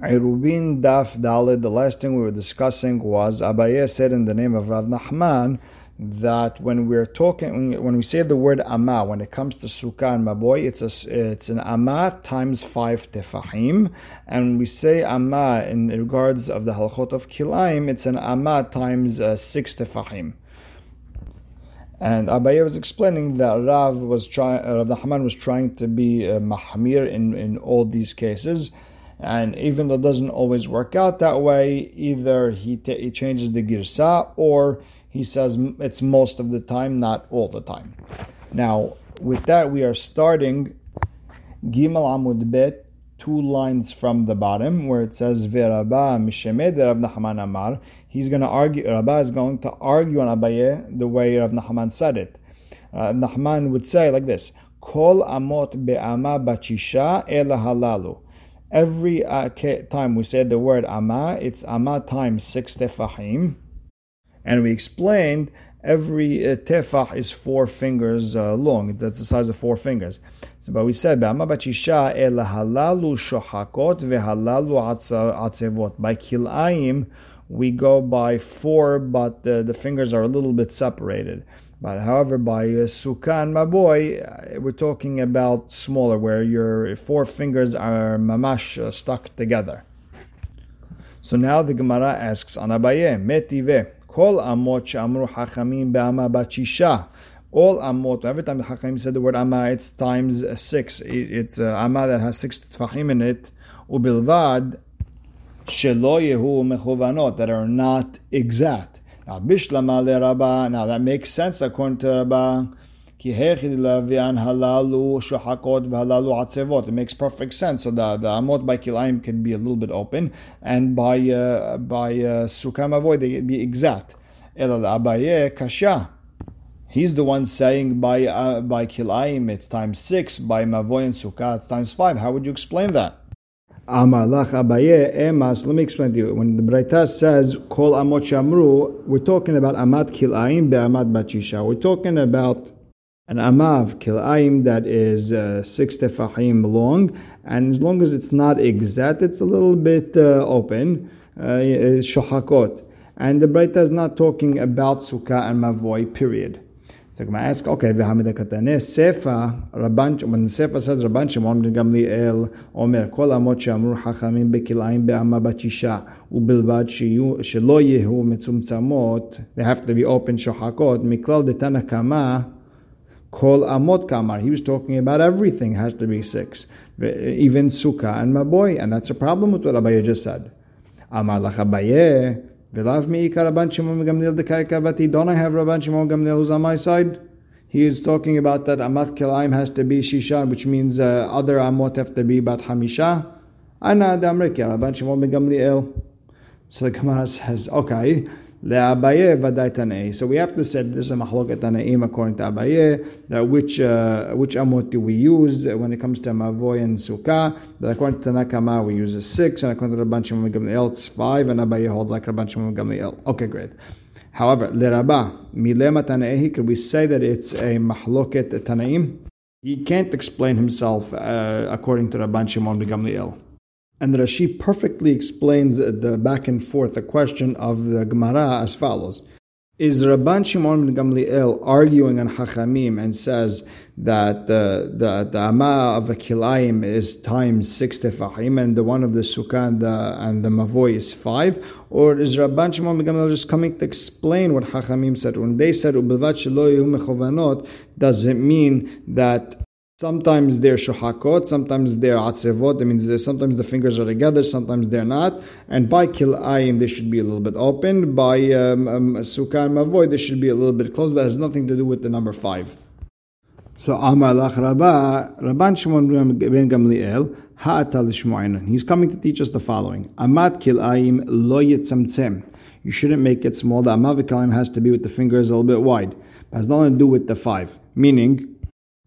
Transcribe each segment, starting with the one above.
Irubin Daf Dalid, the last thing we were discussing was Abaye said in the name of Rav Nachman that when we're talking, when we say the word Amma, when it comes to Sukkah and Maboy, it's a, it's an Amma times five tefahim, and we say Amma in regards of the halachot of Kilaim, it's an Amma times uh, six tefahim. And Abaye was explaining that Rav was trying, Rav Nachman was trying to be uh, mahmir in in all these cases and even though it doesn't always work out that way, either he, t- he changes the girsa or he says it's most of the time, not all the time. Now, with that, we are starting Gimel Amud Bet, two lines from the bottom, where it says Mishemed Amar. He's going to argue. Rabba is going to argue on Abaye the way Rav Nachman said it. Uh, would say like this: Kol amot be'ama bachisha el halalu. Every uh, time we say the word ama, it's ama times six tefahim. And we explained every uh, tefah is four fingers uh, long. That's the size of four fingers. So, but we said. By kilayim, we go by four, but the, the fingers are a little bit separated. But however, by Sukkah and Maboy, uh, we're talking about smaller, where your four fingers are mamash uh, stuck together. So now the Gemara asks Anabaye, Metive, Kol amot she'amru hachamim be'ama bachisha. All amot, every time the hachamim said the word ama, it's times six. It's uh, ama that has six tfahim in it. Ubilvad, shelo yehu mechovanot, that are not exact. Now, le now that makes sense according to Rabba. Ki halalu shahakot v'halalu atzevot. It makes perfect sense. So the, the amot by kilayim can be a little bit open, and by uh, by uh, sukkah avoid they can be exact. Elal abaye kasha. He's the one saying by uh, by kilayim it's times six, by mavoy and sukkah it's times five. How would you explain that? Amar lach Abaye emas. Let me explain to you. When the Braita says kol amot shamru, we're talking about amat kilayim be'amat bachisha. We're talking about an amav kilayim that is uh, six tefahim long, and as long as it's not exact, it's a little bit uh, open. Uh, shohakot, and the Braita is not talking about sukkah and mavoi. Period. So I ask, okay, v'hamida katane sefa Rabban when the sefa says Rabban Shimon ben Gamliel Omer kol amot she'amru hachamim bekilayim be'ama bachisha ubilvad shelo yehu metzumtzamot they have to be open shohakot miklal detana kama kol amot kamar. He was talking about everything has to be six even sukkah and maboy and that's a problem with what Abaye just said. Amar lach Abaye V'lav mi'ika Rabban Shimon Gamliel dekay Don't I have Rabban Shimon Gamliel who's on my side? He is talking about that Amat Kilaim has to be Shisha, which means uh, other Amot have to be Bat Hamisha. Ana Damriki, Rabban Shimon Gamliel. So the Gemara says, okay, Le'abaye vaday So we have to say this is a mahloket tanaim according to Abaye, that which uh, which amot do we use when it comes to mavoy and sukkah. That according to Tanakama we use a six, and according to Rabban Shimon Gamliel it's five, and Abaye holds like Rabban Shimon Gamliel. Okay, great. However, leraba milema tanaehi, could we say that it's a mahloket tanaim? He can't explain himself uh, according to Rabban Shimon Gamliel. And Rashi perfectly explains the back and forth, the question of the Gemara as follows. Is Rabban Shimon ben Gamliel arguing on Hachamim and says that the the, the Ama of a Kilayim is times six tefahim and the one of the Sukkah and the, and the Mavoy is five? Or is Rabban Shimon ben Gamliel just coming to explain what Hachamim said? When they said, does it mean that Sometimes they're shohakot, sometimes they're atzevot. That means sometimes the fingers are together, sometimes they're not. And by kilayim, they should be a little bit open. By um, um, sukkah and mavoy, they should be a little bit closed. That has nothing to do with the number five. So Amar Lach Rabba, Rabban Shimon ben Gamliel, Ha'ata l'shmu'ainan. He's coming to teach us the following. Amat kilayim lo yitzamtzem. You shouldn't make it small. The amav has to be with the fingers a little bit wide. It has nothing to do with the five. Meaning,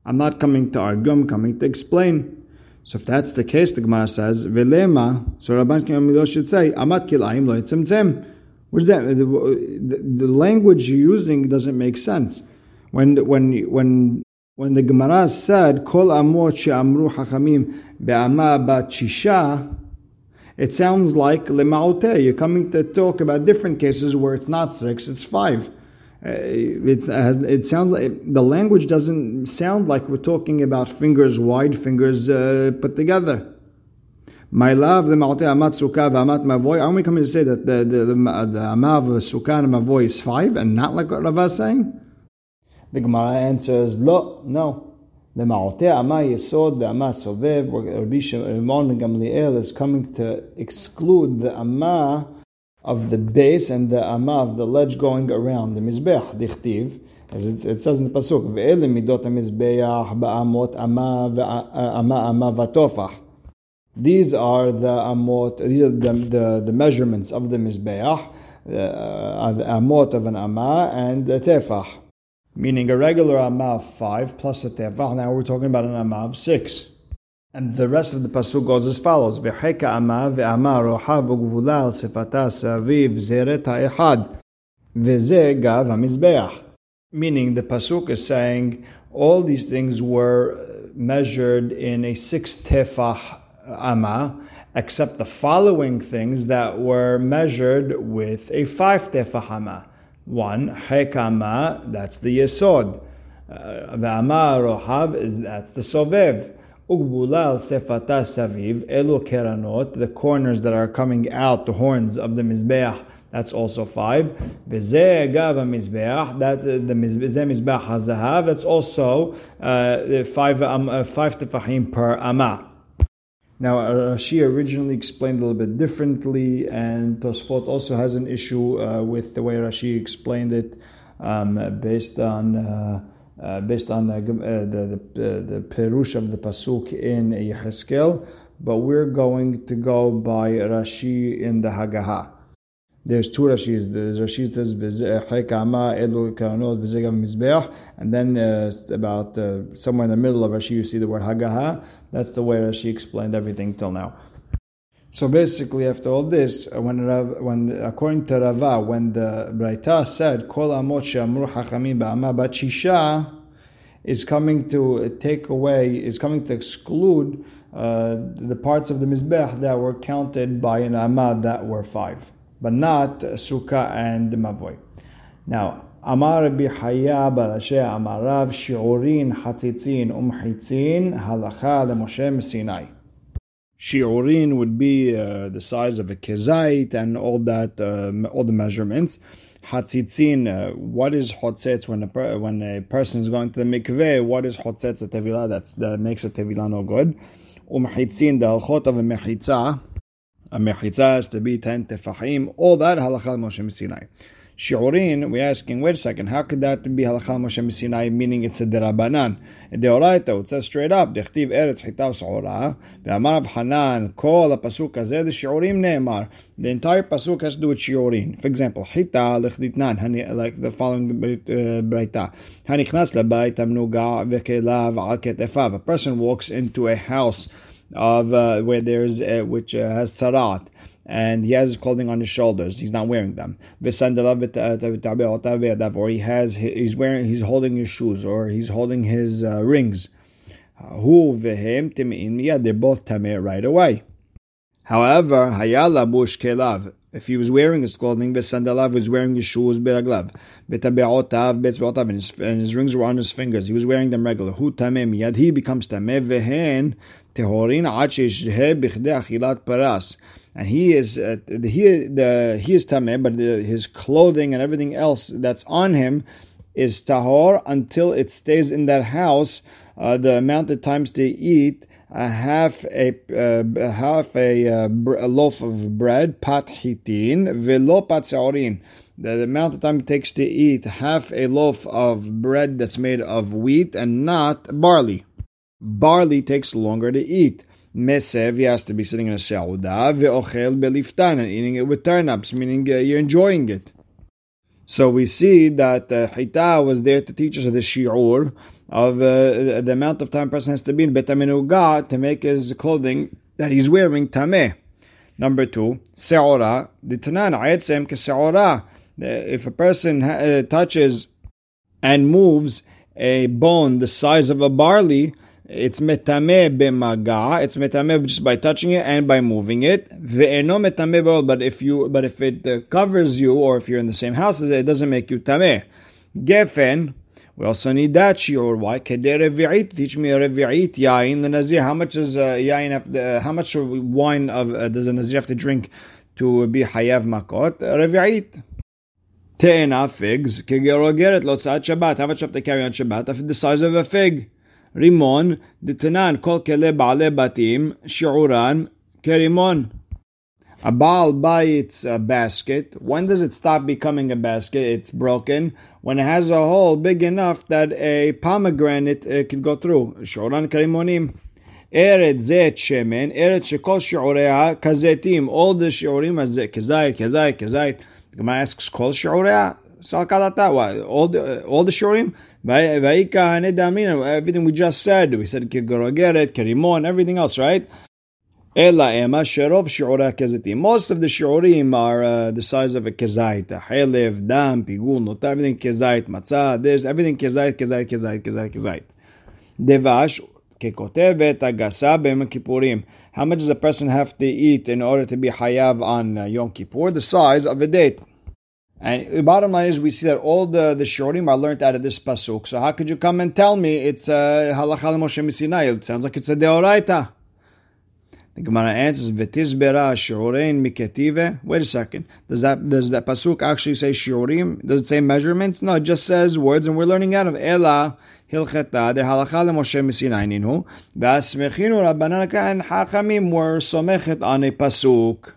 I'm not coming to argue, I'm coming to explain. So if that's the case, the Gemara says, Velema, so Rabban Gamliel should say, Amat kilayim lo is that? The, the, language you're using doesn't make sense. When when when when the Gemara said, Kol amot she'amru hachamim be'ama bat shisha, It sounds like lema'oteh. You're coming to talk about different cases where it's not six, it's five. Uh, it, it sounds like the language doesn't sound like we're talking about fingers wide, fingers uh, put together. My love, the ma'oteh amat sukkah v'amat mavoy. Aren't we coming to say that the the, the, the amav sukkah and mavoy is five and not like what Rava is saying? The Gemara answers, no, no. The ma'oteh ama yesod the ama sovev. Rabbi Shimon Gamliel is coming to exclude the ama of the base and the ama of the ledge going around the mizbech. Dichtiv. As it, it, says in the pasuk, "Ve'ele midot hamizbeach ba'amot ama ama ama vatofach." These are the amot. These are the the, the measurements of the mizbeach, uh, the amot of an ama and a tefach, meaning a regular ama of five plus a tefach. Now we're talking about an ama of six. And the rest of the pasuk goes as follows: V'cheka ama ve'ama roha v'gvula al sefata saviv zeret ha'echad v'ze gav hamizbeach. Meaning the pasuk is saying all these things were measured in a six tefach ama, except the following things that were measured with a five tefahama. One, hekama, that's the yesod. Uh, V'ama rohav, that's the sovev. Ugbulal sefata saviv, elu keranot, the corners that are coming out, the horns of the mizbeach, that's also five. V'zeh gava mizbeach, that's uh, the mizbeach hazahav, that's also uh, five, um, uh, five tefahim per amah. Now, Rashi originally explained a little bit differently, and Tosfot also has an issue uh, with the way Rashi explained it, um, based on uh, uh, based on the the, the, the perush of the pasuk in Yehezkel. But we're going to go by Rashi in the Hagaha. There's two Rashis. The Rashi says Hekama Elu Karanot V'Zegav Mizbeach, and then uh, about uh, somewhere in the middle of Rashi you see the word Hagaha. That's the way Rashi explained everything till now. So basically, after all this, when Rav, when according to Rava, when the Braita said Kol Amot She'amru Hachamim Ba'ama Bat is coming to take away, is coming to exclude uh, the parts of the Mizbech that were counted by an Amad that were five but not Sukkah and Mavoy. Now, Amar Rabbi Hiya bar Ashi Amarav Shi'urin Hatitzin Umhitzin Halacha LeMoshe Sinai. Shi'urin would be uh, the size of a kezait and all that, uh, all the measurements. Hatzitzin, uh, what is hotzetz when a per, when a person is going to the mikveh? What is hotzetz a tevilah that makes a tevilah no good? Umhitzin, the halchot of a mechitza, a mechitza has to be 10 tefahim, all that halakha Moshe Sinai Shi'urin, we're asking, wait a second, how could that be halakha Moshe Sinai, meaning it's a derabanan? In the Oraita, it says straight up, דכתיב ארץ חיטה ושעורה, ואמר רב חנן, כל הפסוק הזה זה שיעורים נאמר. The entire pasuk has to do with shi'urin. For example, חיטה לכתתנן, like the following ברייתה. הנכנס לבית המנוגע וכליו על כתפיו. A person walks into a house of uh, where there's uh, which uh, has sarat and he has his clothing on his shoulders. He's not wearing them. Or he has he's wearing he's holding his shoes or he's holding his uh, rings. Who they're both tameh right away. However, hayala bush kelav. If he was wearing his clothing, besandalav was wearing his shoes, beraglav. Betabeotav, betzbeotav, and his, and his rings were on his fingers. He was wearing them regular. Hu tameh miyad. He becomes tameh vehen tehorin achilat paras. And he is uh, he the he is tameh, but the, his clothing and everything else that's on him is tahor until it stays in that house. Uh, the amount of times to eat a half a uh, half a, uh, a, loaf of bread pat hitin velo pat the, the amount of time it takes to eat half a loaf of bread that's made of wheat and not barley. Barley takes longer to eat. Mesev, he has to be sitting in a seuda, ve'ochel beliftan, and eating it with turnips, meaning uh, you're enjoying it. So we see that uh, Hita was there to teach us the shi'ur of uh, the amount of time a person has to be in betaminuga to make his clothing that he's wearing tameh. Number two, se'ora, the tanan, ayetzem ke se'ora. If a person uh, touches and moves a bone the size of a barley, it's metame b'maga. It's metame just by touching it and by moving it. Ve'eno metame. But if you, but if it uh, covers you, or if you're in the same house as it, it doesn't make you tameh. Gefen. We also need that shiur. Why? Kedei revi'it. Teach me revi'it yain. The nazir. How much is uh, yain? Uh, how much wine of uh, does a nazir have to drink to be hayav makot? Revi'it. Te'ena figs. Kegerogeret lotzat Shabbat. How much have to carry on Shabbat? The size of a fig. רימון, דתנן כל כלי בעלי בתים, שיעורן כרימון. A Baal bites a basket. When does it stop becoming a basket? It's broken when it has a hole big enough that a pomegranate uh, can go through. שיעורן כרימונים. ארץ זית שמן, ארץ שכל שיעוריה כזיתים. All the שיעורים הזה, כזית, כזית, כזית. The Gemara asks, כל שיעוריה? All the, all the shiurim? Everything we just said, we said Kigorogeret, Kerimon, everything else, right? Ela ema sherov shi'ura kezitim. Most of the shi'urim are uh, the size of a kezait. Helev, dam, pigul, not everything kezait, matzah, this, everything kezait, kezait, kezait, kezait, kezait. Devash, kekotevet, agasa, b'em. How much does a person have to eat in order to be hayav on uh, Yom Kippur? The size of a date. And the bottom line is, we see that all the the shorim are learned out of this pasuk. So how could you come and tell me it's a halacha Moshe Misinai? It sounds like it's a deoraita. The Gemara answers, "V'tizbera shorein miketive." Wait a second. Does that does that pasuk actually say shorim? Does it say measurements? No, it just says words, and we're learning out of Ela hilcheta de halacha Moshe Misinai ninu. V'asmechinu rabbanan and hachamim were somechet on a pasuk.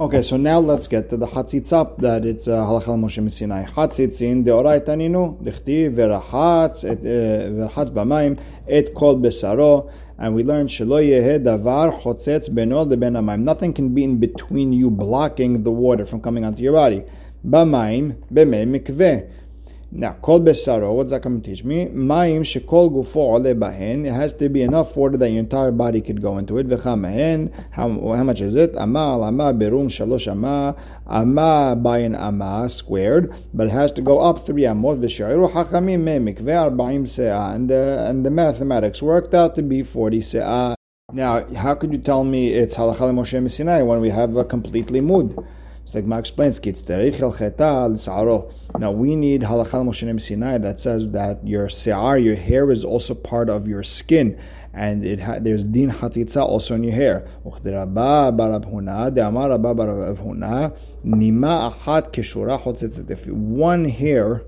Okay, so now let's get to the Hatzitzah that it's uh, Halachal Moshe Misinai. Hatzitzin deoraita ninu dichti verachatz uh, verachatz b'mayim et kol besaro. And we learned shelo yehe davar chotzetz beno leben. Nothing can be in between you blocking the water from coming onto your body. B'mayim b'mei mikveh. Now, kol besaro, what's that come to teach me? Mayim shekol gufo ole bahen. It has to be enough water that your entire body could go into it. V'chamahen, how, how much is it? Ama ama berum shalosh ama. Ama bayin ama squared, but it has to go up three amot. V'shairu hachamim me mikveh arba'im se'ah. And the, and the mathematics worked out to be 40 se'ah. Now, how could you tell me it's halachal Moshe Sinai when we have a completely mood? So like Gemara explains, Now we need halachal Moshe Sinai that says that your se'ar, your hair, is also part of your skin, and it ha- there's din hatitza also in your hair. If one hair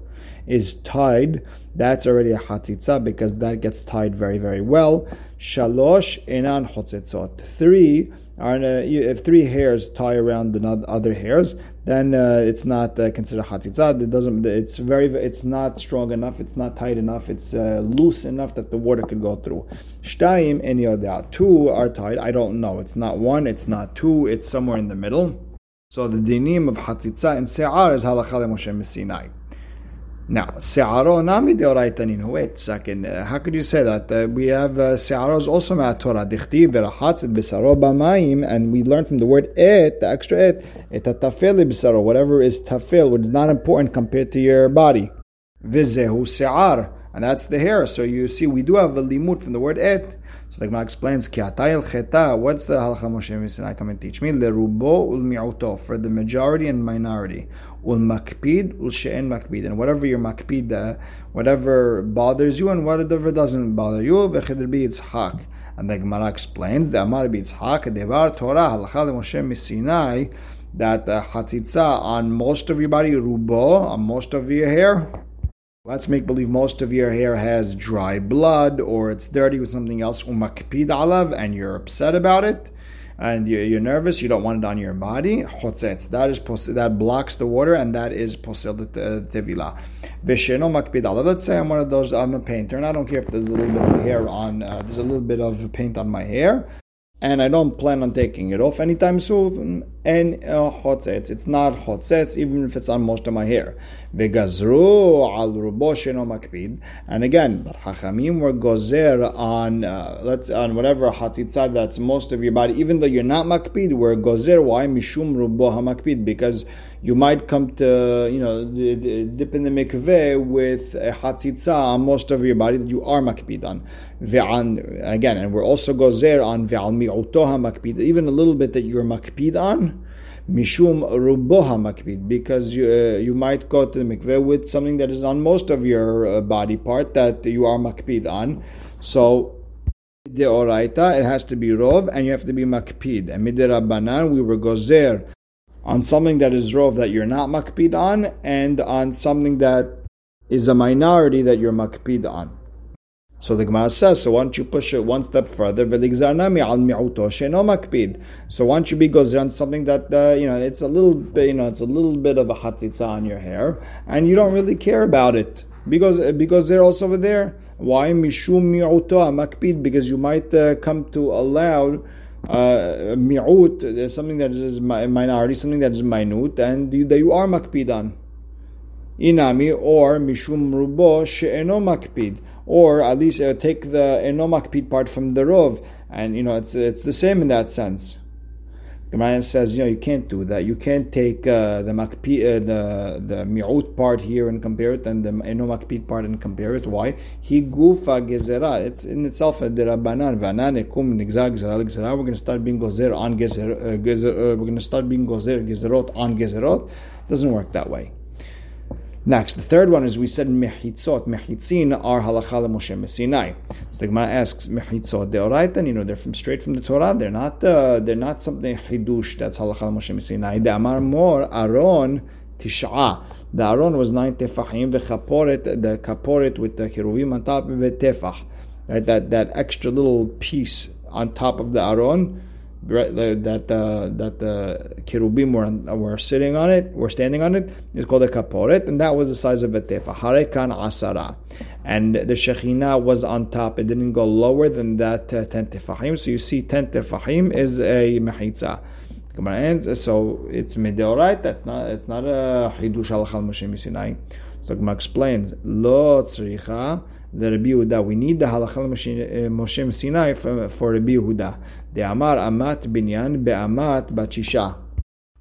is tied, that's already a hatitza because that gets tied very very well. Shalosh enan chotzitzot. Three are uh, if three hairs tie around the other hairs, then uh, it's not uh, considered hatitzad. It doesn't. It's very. It's not strong enough. It's not tight enough. It's uh, loose enough that the water could go through. Shtaim any other. Two are tied. I don't know. It's not one. It's not two. It's somewhere in the middle. So the dinim of hatitza and se'ar is halakha Moshe Sinai. Now, se'aro nami deoraitanin. Wait a second. How could you say that? Uh, we have uh, se'aros also ma Torah. Dichti verachatz et bisaro b'mayim, and we learn from the word et, the extra et, et tafel bisaro, whatever is tafel, which is not important compared to your body. Vizehu se'ar, and that's the hair. So you see, we do have a limut from the word et. So the Gemara explains, Ki cheta, what's the halacha Moshe Sinai come and teach me? Lerubo ul for the majority and minority. Ul makpid ul she'en makpid. And whatever your makpid, uh, whatever bothers you and whatever doesn't bother you, v'chidr bi yitzhak. And the Gemara explains, the Amar bi yitzhak, devar Torah, halacha Moshe Sinai, that uh, chatzitza on most of your body, rubo, on most of your hair, Let's make believe most of your hair has dry blood or it's dirty with something else, umakpid alav, and you're upset about it, and you're, nervous, you don't want it on your body. That is that blocks the water, and that is posel tevila. Visheno makpid alav. Let's say I'm one of those. I'm a painter, and I don't care if there's a little bit of hair on. Uh, there's a little bit of paint on my hair, and I don't plan on taking it off anytime soon en chotzetz. It's not chotzetz, even if it's on most of my hair. Vegazru al rubo sheno makpid. And again, but hachamim were gozer on uh, let's on whatever hatzitza that's most of your body, even though you're not makpid. We're gozer. Why mishum rubo hamakpid? Because you might come to you know dip in the mikveh with a hatzitza on most of your body that you are makpid on. Ve'an again, and we're also gozer on ve'al mi'utoha makpid, even a little bit that you're makpid on mishum ruboha makbid, because you, uh, you might go to the mikveh with something that is on most of your uh, body part that you are makbid on. So the oraita, it has to be rov, and you have to be makpid. And midirabanan, we were gozer on something that is rov that you're not makpid on, and on something that is a minority that you're makpid on. So the Gemara says, so once you push it one step further, So once you be on something that uh, you know it's a little bit, you know, it's a little bit of a hatzitza on your hair, and you don't really care about it because because they're also over there. Why mishum mi'uto makpid? Because you might uh, come to allow uh, mi'ut, uh, something that is minority, something that is minute, and you, that you are makpid on. Inami or mishum rubo she'eno makpid or at least uh, take the enomakpid part from the rov, and you know it's it's the same in that sense. Gemara says, you know, you can't do that. You can't take uh, the makpi, uh, the the mi'ut part here and compare it, and the enomakpid part and compare it. Why? He gufa gezerah. It's in itself a derabanan. Vanan ekum gezerah gezerah. We're going to start being gozer on gezer. Uh, gezer uh, we're going to start being gozer gezerot on gezerot. Doesn't work that way. Next, the third one is we said mehitzot. Mehitzin are halacha Moshe Messinai. So the Gemara asks mehitzot deoraita. You know they're from straight from the Torah. They're not. Uh, they're not something hidush. That's halacha Moshe Messinai. The Amar Mor Aron Tisha. The Aron was nine tefachim. The kaporet, the kaporet with the cheruvim on top of the tefach. Right, that that extra little piece on top of the Aron that uh, that the cherubim were, were sitting on it, were standing on it, is called a kaporet, and that was the size of a tefa. Harekan asara, and the shekhinah was on top. It didn't go lower than that uh, ten tefahim. So you see, ten tefahim is a mechitza. So it's midorait. That's not. It's not a hidush al Moshe Sinai. So Gemara explains lo tzricha the Rabbi Yehuda. We need the halacha Moshe Sinai for, for Rabbi Yehuda. The Amar Amat Binyan Be'amat Bachisha.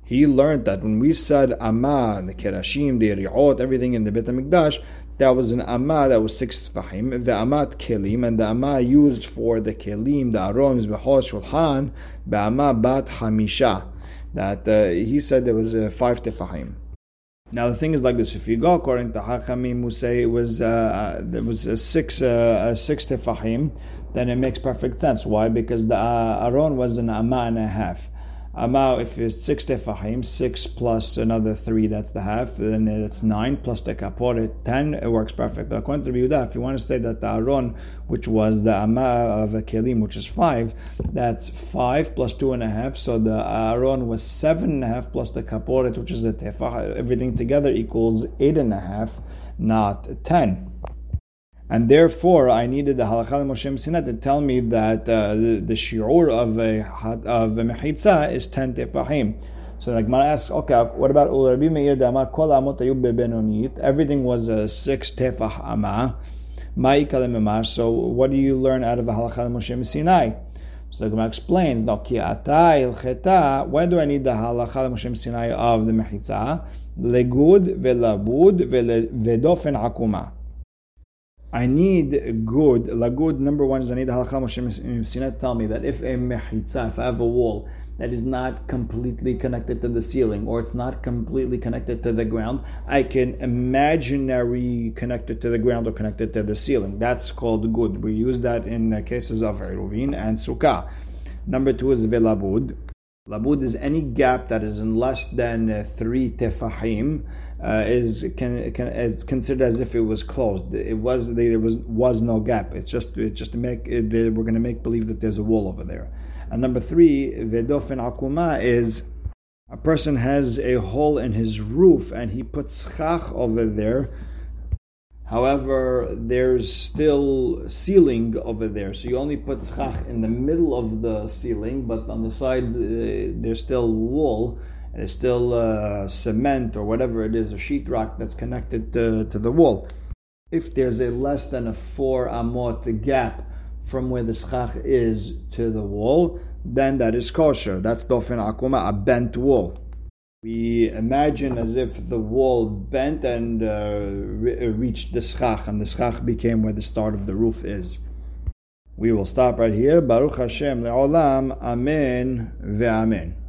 He learned that when we said Amah, the Kerashim, the Ri'ot, everything in the Bet HaMikdash, that was an Amah that was six Fahim, the Amat Kelim, and the Amah used for the Kelim, the Arons, Behot, Shulchan, Be'amah Bat Hamisha. That uh, he said there was uh, five Tefahim. Now the thing is like this: if you go according to Hachamim, who say it was uh, uh there was a six uh, a six tefahim, then it makes perfect sense. Why? Because the uh, Aron was an amma and a half. Amma, if it's six tefahim, six plus another three, that's the half. Then it's nine plus the kapor, ten. It works perfect. But according to Yehuda, if you want to say that the Aron, which was the amma of a kelim, which is five, that's five plus two and a half. So the Aron was seven and a half plus the kaporet, which is the tefah. Everything together equals eight and a half, not ten. And therefore, I needed the halakha Moshe Sinat to tell me that uh, the, the shiur of a of a mechitza is ten tefahim. So like Gemara asks, okay, what about Rabbi Meir Damar Kol Amot Benonit? Everything was a six tefah ama. So what do you learn out of a halakha Moshe Sinai? So the Gemara explains, no, ki ilcheta. When do I need the halakha Moshe Sinai of the mechitza? Legud velabud vedofen akuma. I need good. Lagud, number one is I need the halakha Moshe Sinai tell me that if a mechitza, if I have a wall that is not completely connected to the ceiling or it's not completely connected to the ground, I can imaginary connect it to the ground or connect it to the ceiling. That's called good. We use that in cases of Eruvin and Sukkah. Number two is velabud. Labud is any gap that is in less than three tefahim uh, is can, can is considered as if it was closed. It was there was was no gap. It's just it's just to make it, we're going to make believe that there's a wall over there. And number three, vedofen akuma is a person has a hole in his roof and he puts schach over there However, there's still ceiling over there, so you only put schach in the middle of the ceiling, but on the sides uh, there's still wall, and there's still uh, cement or whatever it is, a sheetrock that's connected to, to the wall. If there's a less than a four amot gap from where the schach is to the wall, then that is kosher. That's dofen akuma, a bent wall. We imagine as if the wall bent and uh, re- reached the schach, and the schach became where the start of the roof is. We will stop right here. Baruch Hashem le'olam. Amen ve'amen.